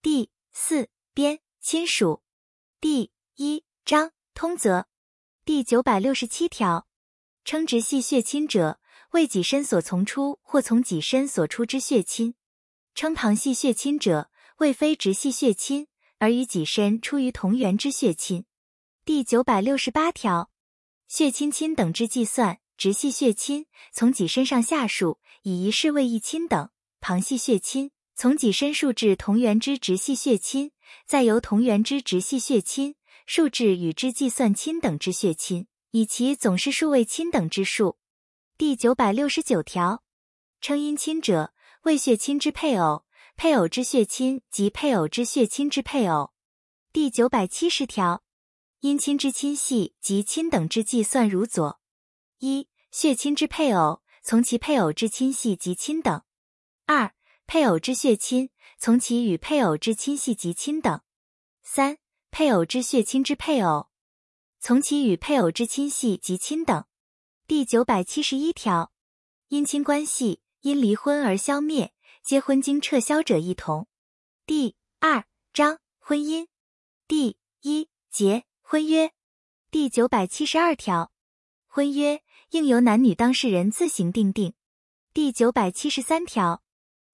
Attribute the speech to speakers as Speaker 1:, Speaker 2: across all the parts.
Speaker 1: 第四编亲属第一章通则第九百六十七条，称直系血亲者，为己身所从出或从己身所出之血亲；称旁系血亲者，为非直系血亲而与己身出于同源之血亲。第九百六十八条，血亲亲等之计算，直系血亲从己身上下数，以一世为一亲等；旁系血亲。从己身数至同源之直系血亲，再由同源之直系血亲数至与之计算亲等之血亲，以其总是数为亲等之数。第九百六十九条，称姻亲者，为血亲之配偶、配偶之血亲及配偶之血亲之配偶。第九百七十条，姻亲之亲系及亲等之计算如左：一、血亲之配偶，从其配偶之亲系及亲等；二、配偶之血亲，从其与配偶之亲系及亲等；三、配偶之血亲之配偶，从其与配偶之亲系及亲等。第九百七十一条，姻亲关系因离婚而消灭，结婚经撤销者一同。第二章婚姻第一节婚约第九百七十二条，婚约应由男女当事人自行订定。第九百七十三条。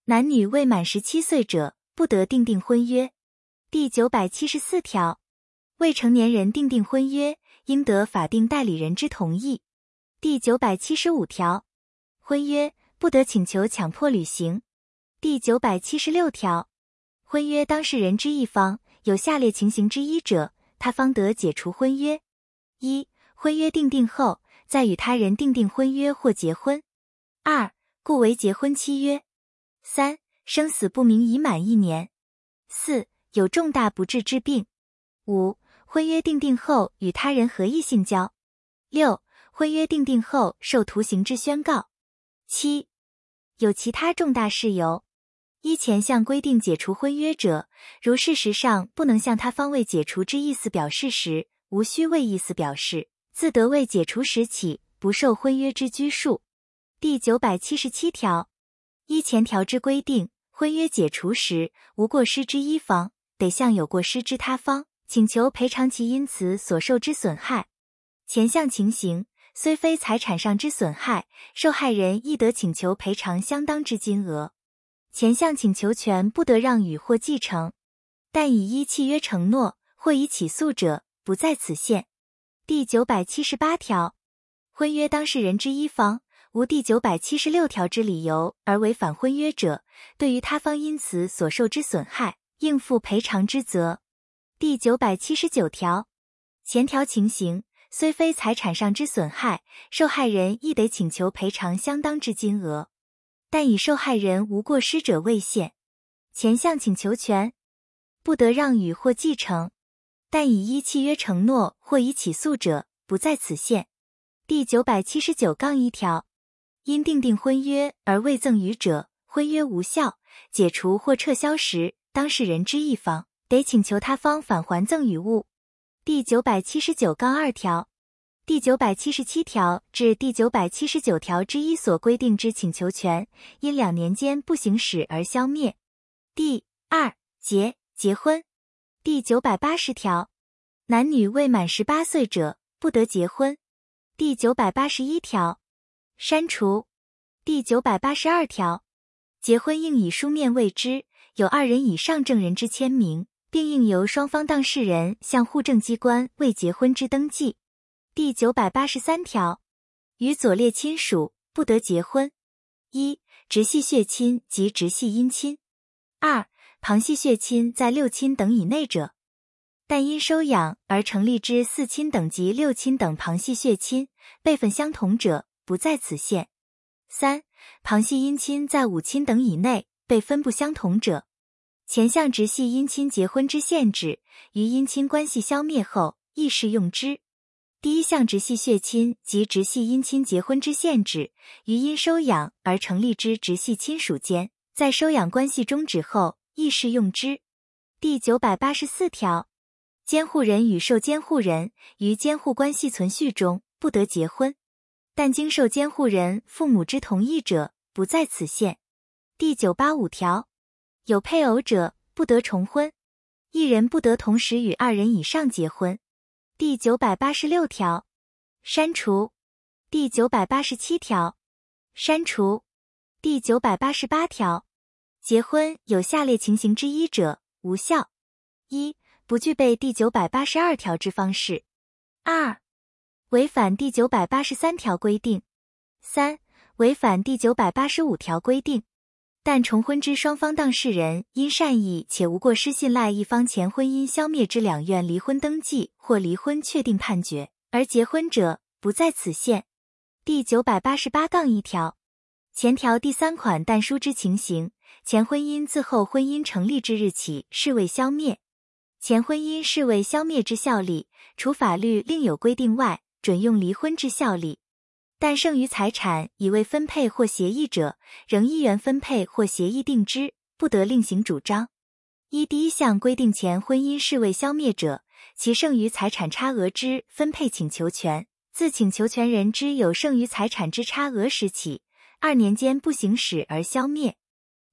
Speaker 1: 男女未满十七岁者，不得订定婚约。第九百七十四条，未成年人订定婚约，应得法定代理人之同意。第九百七十五条，婚约不得请求强迫履行。第九百七十六条，婚约当事人之一方有下列情形之一者，他方得解除婚约：一、婚约订定后，再与他人订定婚约或结婚；二、故为结婚契约。三、生死不明已满一年；四、有重大不治之病；五、婚约订定后与他人合意性交；六、婚约订定后受徒刑之宣告；七、有其他重大事由，依前项规定解除婚约者，如事实上不能向他方未解除之意思表示时，无需为意思表示，自得为解除时起不受婚约之拘束。第九百七十七条。依前条之规定，婚约解除时，无过失之一方得向有过失之他方请求赔偿其因此所受之损害。前项情形虽非财产上之损害，受害人亦得请求赔偿相当之金额。前项请求权不得让与或继承，但已依契约承诺或已起诉者，不在此限。第九百七十八条，婚约当事人之一方。无第九百七十六条之理由而违反婚约者，对于他方因此所受之损害，应负赔偿之责。第九百七十九条，前条情形虽非财产上之损害，受害人亦得请求赔偿相当之金额，但以受害人无过失者为限。前项请求权不得让与或继承，但以依契约承诺或已起诉者，不在此限。第九百七十九杠一条。因订定婚约而未赠与者，婚约无效，解除或撤销时，当事人之一方得请求他方返还赠与物。第九百七十九杠二条、第九百七十七条至第九百七十九条之一所规定之请求权，因两年间不行使而消灭。第二节结婚。第九百八十条，男女未满十八岁者不得结婚。第九百八十一条。删除第九百八十二条，结婚应以书面为之，有二人以上证人之签名，并应由双方当事人向户政机关为结婚之登记。第九百八十三条，与左列亲属不得结婚：一、直系血亲及直系姻亲；二、旁系血亲在六亲等以内者，但因收养而成立之四亲等及六亲等旁系血亲，辈分相同者。不在此限。三、旁系姻亲在五亲等以内，被分不相同者，前项直系姻亲结婚之限制，于姻亲关系消灭后亦适用之。第一项直系血亲及直系姻亲结婚之限制，于因收养而成立之直系亲属间，在收养关系终止后亦适用之。第九百八十四条，监护人与受监护人于监护关系存续中不得结婚。但经受监护人父母之同意者，不在此限。第九八五条，有配偶者不得重婚，一人不得同时与二人以上结婚。第九百八十六条，删除。第九百八十七条，删除。第九百八十八条，结婚有下列情形之一者，无效：一、不具备第九百八十二条之方式；二、违反第九百八十三条规定；三、违反第九百八十五条规定。但重婚之双方当事人因善意且无过失信赖一方前婚姻消灭之两院离婚登记或离婚确定判决而结婚者，不在此限。第九百八十八杠一条，前条第三款但书之情形，前婚姻自后婚姻成立之日起视为消灭。前婚姻视为消灭之效力，除法律另有规定外，准用离婚之效力。但剩余财产已未分配或协议者，仍依原分配或协议定之，不得另行主张。依第一项规定前婚姻视为消灭者，其剩余财产差额之分配请求权，自请求权人之有剩余财产之差额时起，二年间不行使而消灭；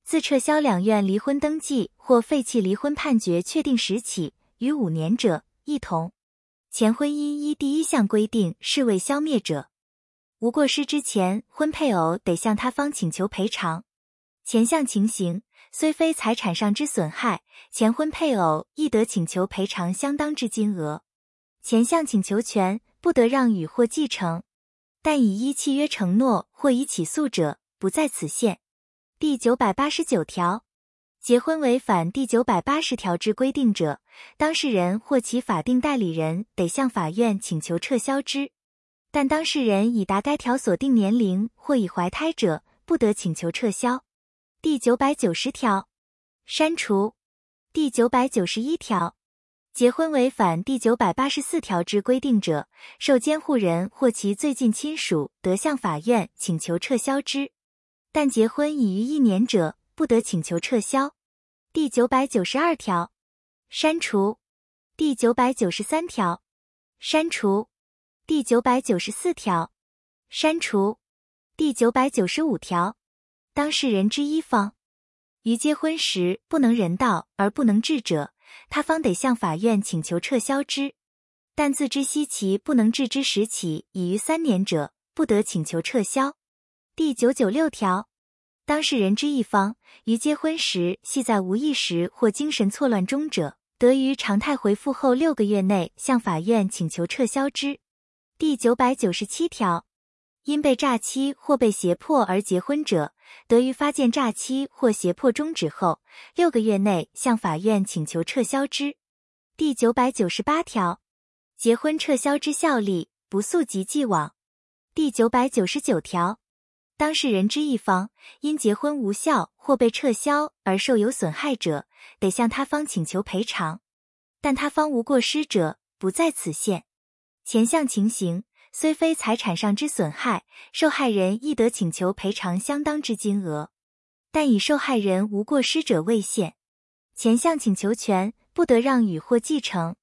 Speaker 1: 自撤销两院离婚登记或废弃离婚判决确定时起，逾五年者，一同。前婚姻依第一项规定视为消灭者。无过失之前，婚配偶得向他方请求赔偿。前项情形虽非财产上之损害，前婚配偶亦得请求赔偿相当之金额。前项请求权不得让与或继承，但已依契约承诺或已起诉者，不在此限。第九百八十九条，结婚违反第九百八十条之规定者，当事人或其法定代理人得向法院请求撤销之。但当事人已达该条所定年龄或已怀胎者，不得请求撤销。第九百九十条，删除。第九百九十一条，结婚违反第九百八十四条之规定者，受监护人或其最近亲属得向法院请求撤销之。但结婚已逾一年者，不得请求撤销。第九百九十二条，删除。第九百九十三条，删除。第九百九十四条，删除。第九百九十五条，当事人之一方于结婚时不能人道而不能治者，他方得向法院请求撤销之；但自知悉其不能治之时起已逾三年者，不得请求撤销。第九九六条，当事人之一方于结婚时系在无意识或精神错乱中者，得于常态回复后六个月内向法院请求撤销之。第九百九十七条，因被诈欺或被胁迫而结婚者，得于发现诈欺或胁迫终止后六个月内向法院请求撤销之。第九百九十八条，结婚撤销之效力不溯及既往。第九百九十九条，当事人之一方因结婚无效或被撤销而受有损害者，得向他方请求赔偿，但他方无过失者，不在此限。前项情形虽非财产上之损害，受害人亦得请求赔偿相当之金额，但以受害人无过失者为限。前项请求权不得让与或继承，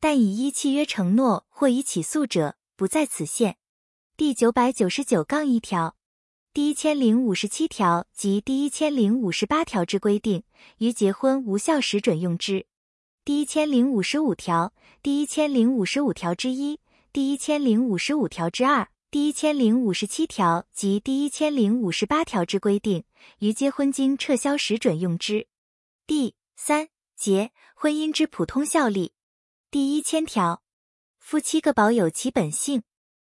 Speaker 1: 但以依契约承诺或已起诉者，不在此限。第九百九十九杠一条、第一千零五十七条及第一千零五十八条之规定，于结婚无效时准用之。第一千零五十五条、第一千零五十五条之一、第一千零五十五条之二、第一千零五十七条及第一千零五十八条之规定，于结婚经撤销时准用之。第三节婚姻之普通效力第一千条，夫妻各保有其本性，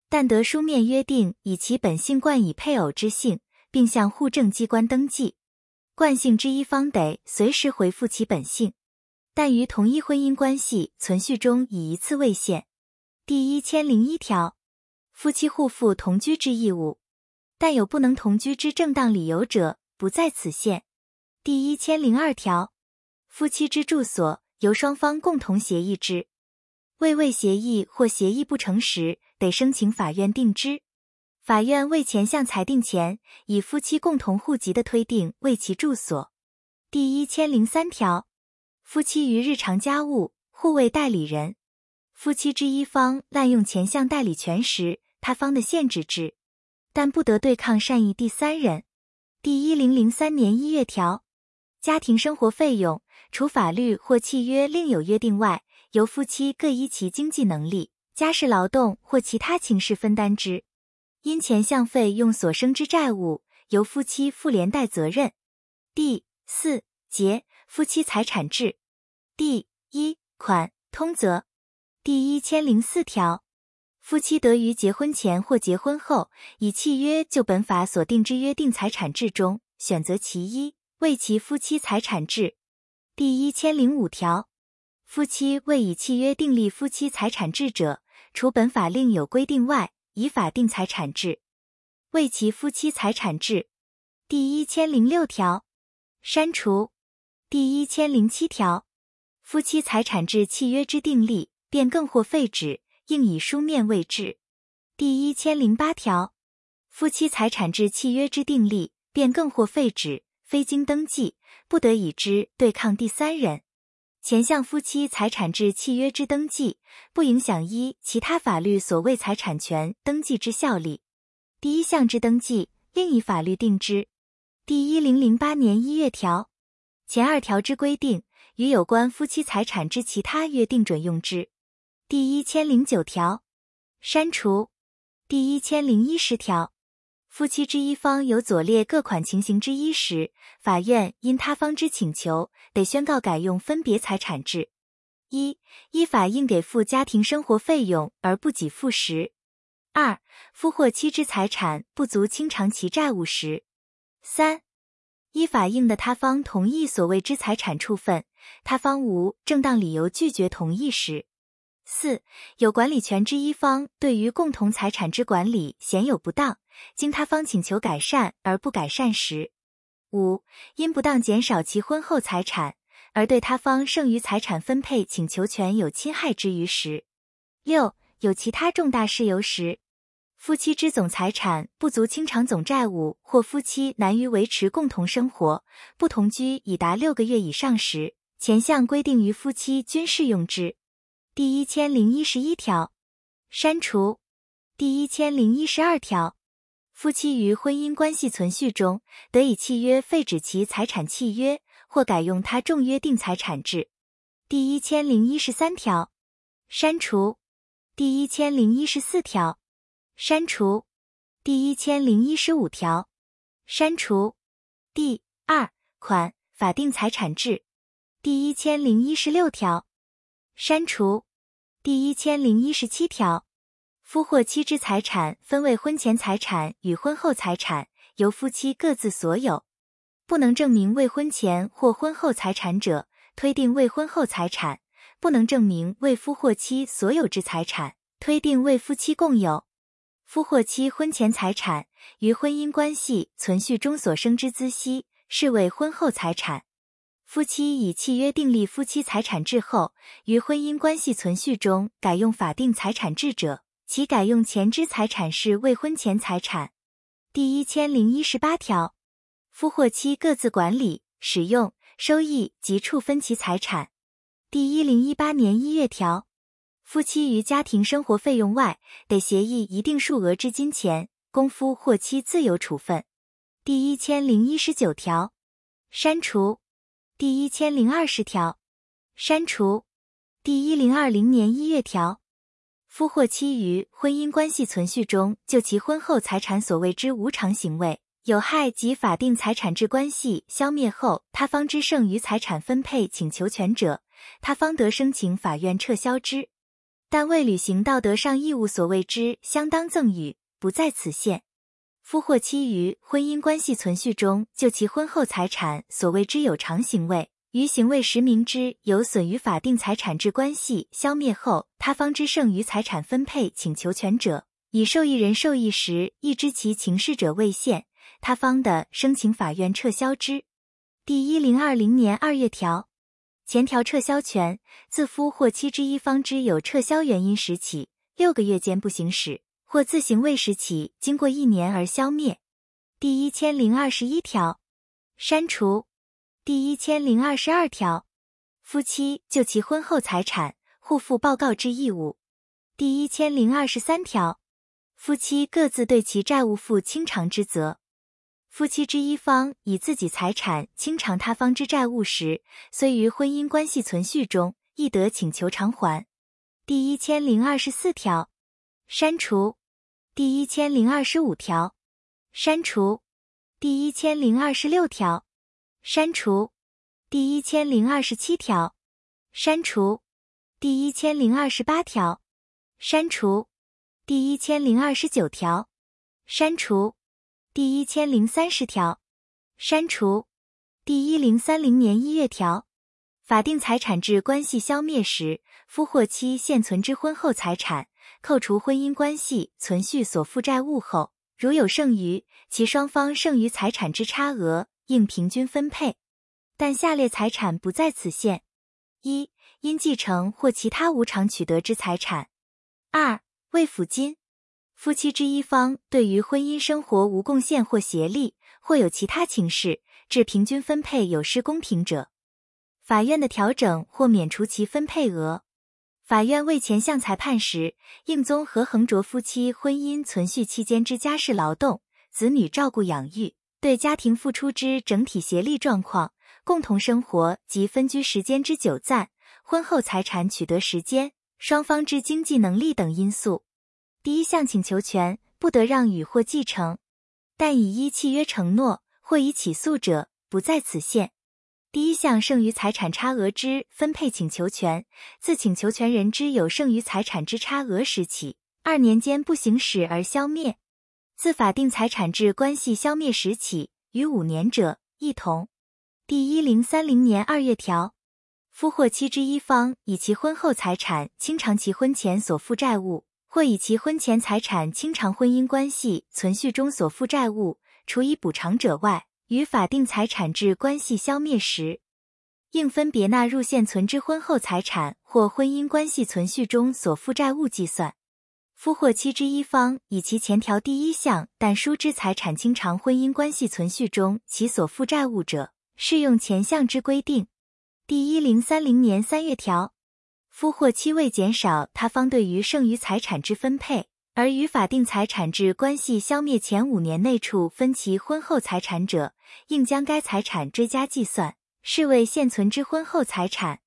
Speaker 1: 但得书面约定以其本姓冠以配偶之姓，并向户政机关登记。冠姓之一方得随时回复其本姓。但于同一婚姻关系存续中以一次为限。第一千零一条，夫妻互负同居之义务，但有不能同居之正当理由者，不在此限。第一千零二条，夫妻之住所由双方共同协议之，未未协议或协议不成时，得申请法院定之。法院为前项裁定前，以夫妻共同户籍的推定为其住所。第一千零三条。夫妻于日常家务互为代理人，夫妻之一方滥用前项代理权时，他方的限制之，但不得对抗善意第三人。第一零零三年一月条，家庭生活费用除法律或契约另有约定外，由夫妻各依其经济能力、家事劳动或其他情事分担之。因钱项费用所生之债务，由夫妻负连带责任。第四节夫妻财产制第一款通则第一千零四条，夫妻得于结婚前或结婚后，以契约就本法所定之约定财产制中选择其一，为其夫妻财产制。第一千零五条，夫妻未以契约订立夫妻财产制者，除本法另有规定外，以法定财产制为其夫妻财产制。第一千零六条，删除。第一千零七条，夫妻财产制契约之订立、变更或废止，应以书面为之。第一千零八条，夫妻财产制契约之订立、变更或废止，非经登记，不得以之对抗第三人。前项夫妻财产制契约之登记，不影响依其他法律所谓财产权登记之效力。第一项之登记，另以法律定之。第一零零八年一月条前二条之规定，与有关夫妻财产之其他约定准用之。第一千零九条删除。第一千零一十条。夫妻之一方有左列各款情形之一时，法院因他方之请求，得宣告改用分别财产制：一、依法应给付家庭生活费用而不给付时；二、夫或妻之财产不足清偿其债务时；三、依法应的他方同意所谓之财产处分，他方无正当理由拒绝同意时；四、有管理权之一方对于共同财产之管理显有不当。经他方请求改善而不改善时；五、因不当减少其婚后财产而对他方剩余财产分配请求权有侵害之余时；六、有其他重大事由时，夫妻之总财产不足清偿总债务，或夫妻难于维持共同生活，不同居已达六个月以上时，前项规定于夫妻均适用之。第一千零一十一条删除。第一千零一十二条。夫妻于婚姻关系存续中，得以契约废止其财产契约，或改用他重约定财产制。第一千零一十三条删除。第一千零一十四条删除。第一千零一十五条删除。第二款法定财产制。第一千零一十六条删除。第一千零一十七条。夫或妻之财产分为婚前财产与婚后财产，由夫妻各自所有。不能证明未婚前或婚后财产者，推定未婚后财产；不能证明未夫或妻所有之财产，推定未夫妻共有。夫或妻婚前财产于婚姻关系存续中所生之孳息，视为婚后财产。夫妻以契约订立夫妻财产制后，于婚姻关系存续中改用法定财产制者。其改用前之财产是未婚前财产。第一千零一十八条，夫或妻各自管理、使用、收益及处分其财产。第一零一八年一月条，夫妻于家庭生活费用外，得协议一定数额之金钱，供夫或妻自由处分。第一千零一十九条，删除。第一千零二十条，删除。第一零二零年一月条。夫或妻于婚姻关系存续中，就其婚后财产所谓之无偿行为有害及法定财产制关系消灭后，他方之剩余财产分配请求权者，他方得申请法院撤销之。但未履行道德上义务所谓之相当赠与，不在此限。夫或妻于婚姻关系存续中，就其婚后财产所谓之有偿行为。于行为实明知有损于法定财产制关系消灭后，他方之剩余财产分配请求权者，以受益人受益时亦知其情事者为限，他方的申请法院撤销之。第一零二零年二月条前条撤销权，自夫或妻之一方之有撤销原因时起六个月间不行使，或自行未时起经过一年而消灭。第一千零二十一条删除。第一千零二十二条，夫妻就其婚后财产互负报告之义务。第一千零二十三条，夫妻各自对其债务负清偿之责。夫妻之一方以自己财产清偿他方之债务时，虽于婚姻关系存续中，亦得请求偿还。第一千零二十四条，删除。第一千零二十五条，删除。第一千零二十六条，删除。第一千零二十七条，删除。第一千零二十八条，删除。第一千零二十九条，删除。第一千零三十条，删除。第一零三零年一月条，法定财产制关系消灭时，夫或妻现存之婚后财产，扣除婚姻关系存续所负债务后，如有剩余，其双方剩余财产之差额应平均分配。但下列财产不在此限：一。因继承或其他无偿取得之财产；二、未抚金，夫妻之一方对于婚姻生活无贡献或协力，或有其他情事致平均分配有失公平者，法院的调整或免除其分配额。法院为前项裁判时，应综合衡酌夫妻婚姻存续期间之家事劳动、子女照顾养育、对家庭付出之整体协力状况、共同生活及分居时间之久暂。婚后财产取得时间、双方之经济能力等因素。第一项请求权不得让与或继承，但已依契约承诺或已起诉者不在此限。第一项剩余财产差额之分配请求权，自请求权人之有剩余财产之差额时起，二年间不行使而消灭；自法定财产制关系消灭时起，逾五年者一同。第一零三零年二月条。夫或妻之一方以其婚后财产清偿其婚前所负债务，或以其婚前财产清偿婚姻关系存续中所负债务，除以补偿者外，于法定财产制关系消灭时，应分别纳入现存之婚后财产或婚姻关系存续中所负债务计算。夫或妻之一方以其前条第一项但书之财产清偿婚姻关系存续中其所负债务者，适用前项之规定。第一零三零年三月条，夫或妻为减少他方对于剩余财产之分配，而于法定财产制关系消灭前五年内处分其婚后财产者，应将该财产追加计算，视为现存之婚后财产。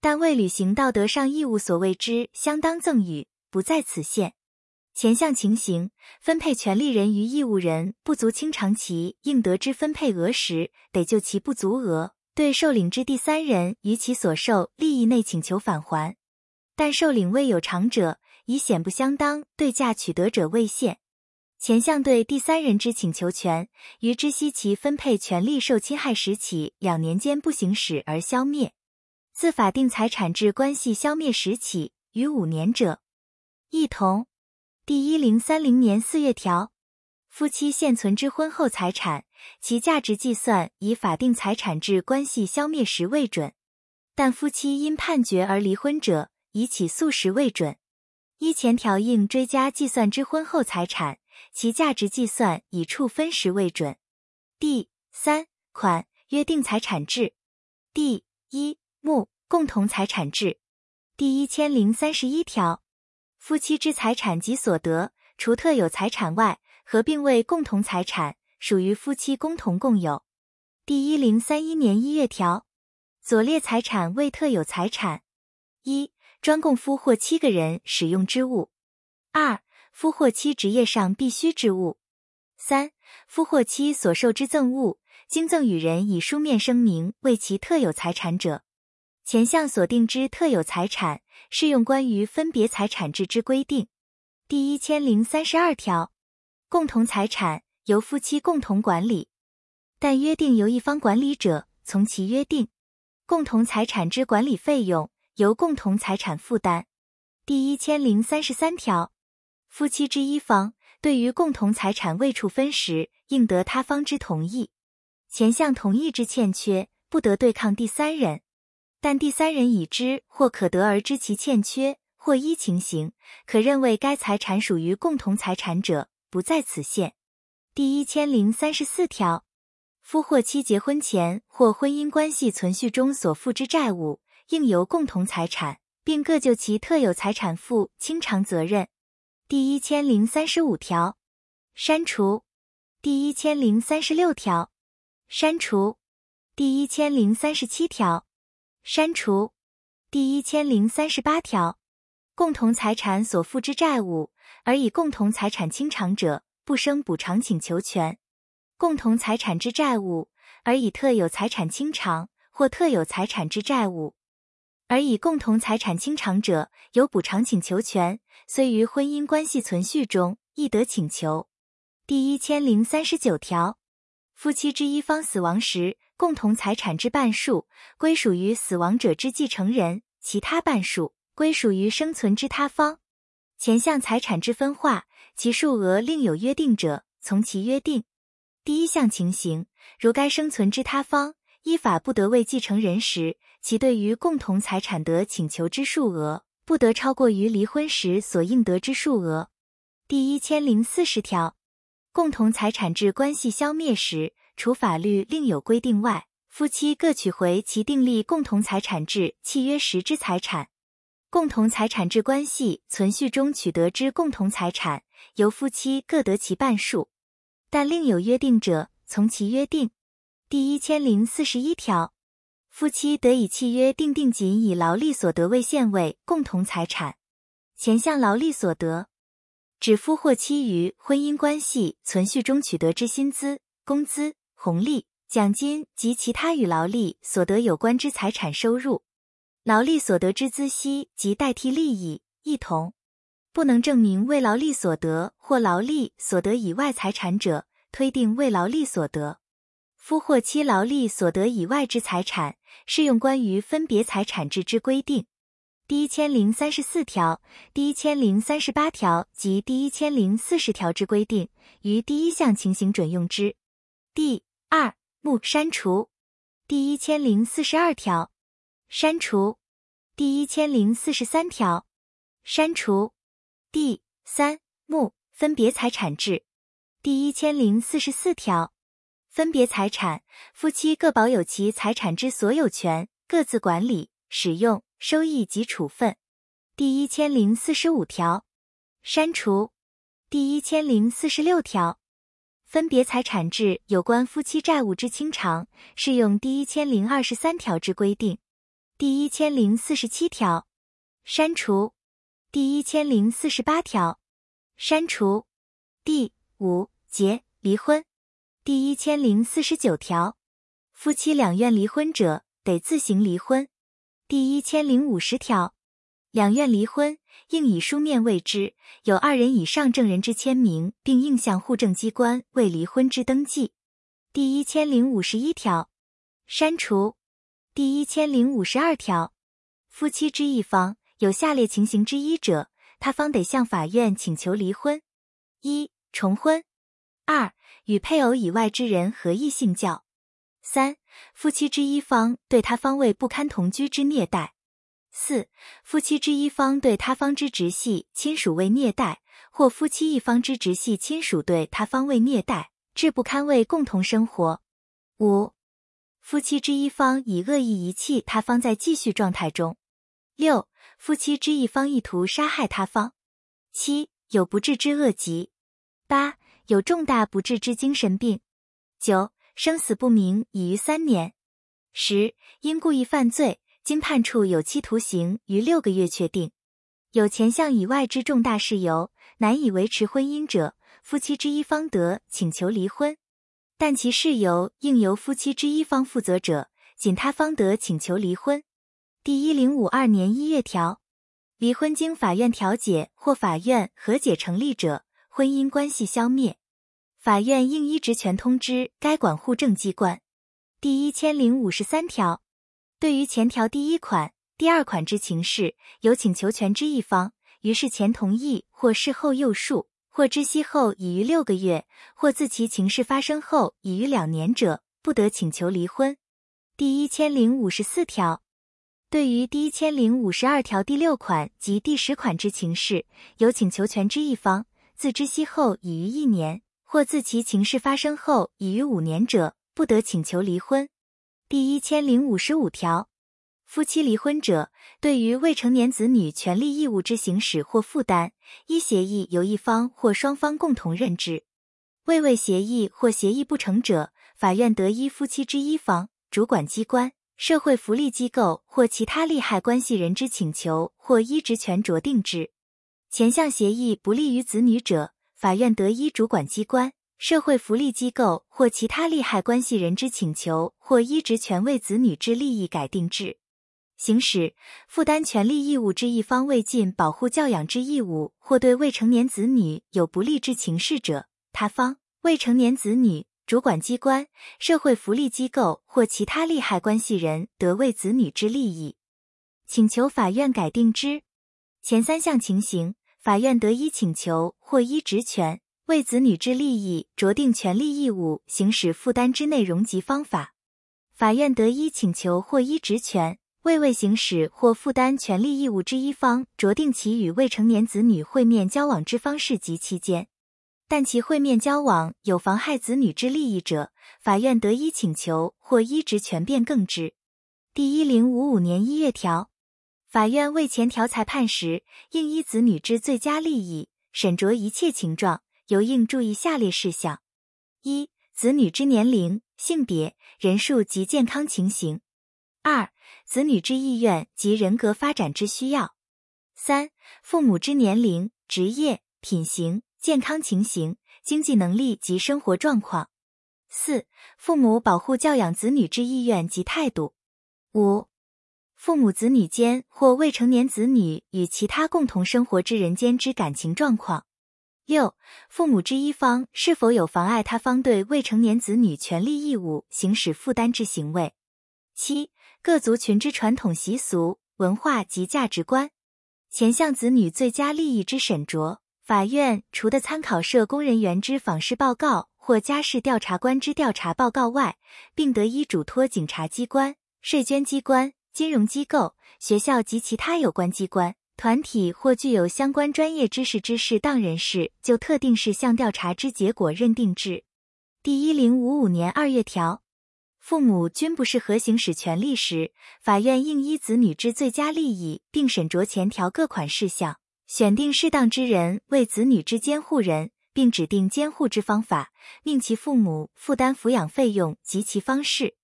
Speaker 1: 但未履行道德上义务所谓之相当赠与，不在此限。前项情形，分配权利人与义务人不足清偿其应得之分配额时，得就其不足额。对受领之第三人于其所受利益内请求返还，但受领未有偿者，以显不相当对价取得者未限。前项对第三人之请求权，于知悉其分配权利受侵害时起两年间不行使而消灭；自法定财产制关系消灭时起逾五年者，一同。第一零三零年四月条，夫妻现存之婚后财产。其价值计算以法定财产制关系消灭时为准，但夫妻因判决而离婚者，以起诉时为准。依前条应追加计算之婚后财产，其价值计算以处分时为准。第三款约定财产制第一目共同财产制第一千零三十一条，夫妻之财产及所得，除特有财产外，合并为共同财产。属于夫妻共同共有。第一零三一年一月条，左列财产为特有财产：一、专供夫或妻个人使用之物；二、夫或妻职业上必须之物；三、夫或妻所受之赠物，经赠与人以书面声明为其特有财产者。前项所定之特有财产，适用关于分别财产制之规定。第一千零三十二条，共同财产。由夫妻共同管理，但约定由一方管理者，从其约定。共同财产之管理费用由共同财产负担。第一千零三十三条，夫妻之一方对于共同财产未处分时，应得他方之同意。前项同意之欠缺，不得对抗第三人。但第三人已知或可得而知其欠缺，或依情形可认为该财产属于共同财产者，不在此限。第一千零三十四条，夫或妻结婚前或婚姻关系存续中所负之债务，应由共同财产，并各就其特有财产负清偿责任。第一千零三十五条，删除。第一千零三十六条，删除；第一千零三十七条，删除；第一千零三十八条，共同财产所负之债务，而以共同财产清偿者，不生补偿请求权；共同财产之债务，而以特有财产清偿或特有财产之债务，而以共同财产清偿者，有补偿请求权，虽于婚姻关系存续中，亦得请求。第一千零三十九条，夫妻之一方死亡时，共同财产之半数归属于死亡者之继承人，其他半数归属于生存之他方。前项财产之分化，其数额另有约定者，从其约定。第一项情形，如该生存之他方依法不得为继承人时，其对于共同财产得请求之数额，不得超过于离婚时所应得之数额。第一千零四十条。共同财产制关系消灭时，除法律另有规定外，夫妻各取回其订立共同财产制契约时之财产。共同财产制关系存续中取得之共同财产，由夫妻各得其半数，但另有约定者，从其约定。第一千零四十一条，夫妻得以契约定定仅以劳力所得为限为共同财产，前项劳力所得。指夫或妻于婚姻关系存续中取得之薪资、工资、红利、奖金及其他与劳力所得有关之财产收入，劳力所得之孳息及代替利益一同。不能证明为劳力所得或劳力所得以外财产者，推定为劳力所得。夫或妻劳力所得以外之财产，适用关于分别财产制之规定。第一千零三十四条、第一千零三十八条及第一千零四十条之规定，于第一项情形准用之。第二目删除。第一千零四十二条删除。第一千零四十三条删除。第三目分别财产制。第一千零四十四条分别财产，夫妻各保有其财产之所有权，各自管理使用。收益及处分，第一千零四十五条删除，第一千零四十六条分别财产制有关夫妻债务之清偿，适用第一千零二十三条之规定。第一千零四十七条删除，第一千零四十八条删除。第五节离婚，第一千零四十九条，夫妻两院离婚者，得自行离婚。第一千零五十条，两院离婚，应以书面为之，有二人以上证人之签名，并应向户政机关为离婚之登记。第一千零五十一条，删除。第一千零五十二条，夫妻之一方有下列情形之一者，他方得向法院请求离婚：一、重婚；二、与配偶以外之人合意性交；三。夫妻之一方对他方为不堪同居之虐待；四、夫妻之一方对他方之直系亲属为虐待，或夫妻一方之直系亲属对他方为虐待，致不堪为共同生活；五、夫妻之一方以恶意遗弃他方在继续状态中；六、夫妻之一方意图杀害他方；七、有不治之恶疾；八、有重大不治之精神病；九。生死不明已逾三年，十因故意犯罪，经判处有期徒刑逾六个月确定，有前项以外之重大事由难以维持婚姻者，夫妻之一方得请求离婚，但其事由应由夫妻之一方负责者，仅他方得请求离婚。第一零五二年一月条，离婚经法院调解或法院和解成立者，婚姻关系消灭。法院应依职权通知该管户政机关。第一千零五十三条，对于前条第一款、第二款之情事，有请求权之一方，于事前同意或事后诱述，或知悉后已逾六个月，或自其情事发生后已逾两年者，不得请求离婚。第一千零五十四条，对于第一千零五十二条第六款及第十款之情事，有请求权之一方，自知悉后已逾一年。或自其情事发生后已逾五年者，不得请求离婚。第一千零五十五条，夫妻离婚者，对于未成年子女权利义务之行使或负担，依协议由一方或双方共同认之。未为协议或协议不成者，法院得依夫妻之一方、主管机关、社会福利机构或其他利害关系人之请求或依职权酌定之。前项协议不利于子女者，法院得依主管机关、社会福利机构或其他利害关系人之请求或依职权为子女之利益改定之。行使负担权利义务之一方未尽保护教养之义务，或对未成年子女有不利之情事者，他方未成年子女、主管机关、社会福利机构或其他利害关系人得为子女之利益，请求法院改定之。前三项情形，法院得依请求或依职权为子女之利益酌定权利义务行使负担之内容及方法。法院得依请求或依职权。为未行使或负担权利义务之一方酌定其与未成年子女会面交往之方式及期间，但其会面交往有妨害子女之利益者，法院得依请求或依职权变更之。第一零五五年一月条，法院为前条裁判时，应依子女之最佳利益，审酌一切情状，尤应注意下列事项：一、子女之年龄、性别、人数及健康情形；二、子女之意愿及人格发展之需要；三、父母之年龄、职业、品行、健康情形、经济能力及生活状况；四、父母保护教养子女之意愿及态度；五、父母子女间或未成年子女与其他共同生活之人间之感情状况；六、父母之一方是否有妨碍他方对未成年子女权利义务行使负担之行为；七。各族群之传统习俗、文化及价值观，前项子女最佳利益之审酌，法院除的参考社工人员之访视报告或家事调查官之调查报告外，并得依嘱托警察机关、税捐机关、金融机构、学校及其他有关机关、团体或具有相关专业知识之适当人士，就特定事项调查之结果认定之。第一零五五年二月条。父母均不适合行使权利时，法院应依子女之最佳利益，并审酌前条各款事项，选定适当之人为子女之监护人，并指定监护之方法，命其父母负担抚养费用及其方式。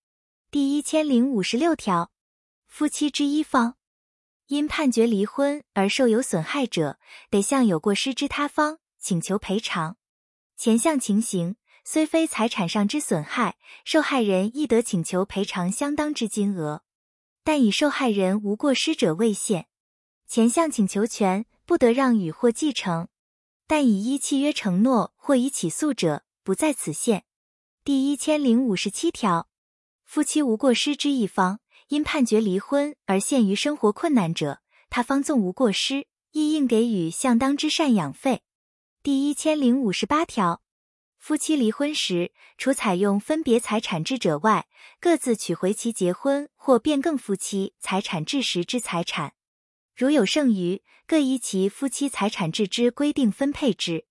Speaker 1: 第一千零五十六条，夫妻之一方因判决离婚而受有损害者，得向有过失之他方请求赔偿。前项情形。虽非财产上之损害，受害人亦得请求赔偿相当之金额，但以受害人无过失者为限。前项请求权不得让与或继承，但以依契约承诺或以起诉者不在此限。第一千零五十七条，夫妻无过失之一方因判决离婚而陷于生活困难者，他方纵无过失，亦应给予相当之赡养费。第一千零五十八条。夫妻离婚时，除采用分别财产制者外，各自取回其结婚或变更夫妻财产制时之财产，如有剩余，各依其夫妻财产制之规定分配之。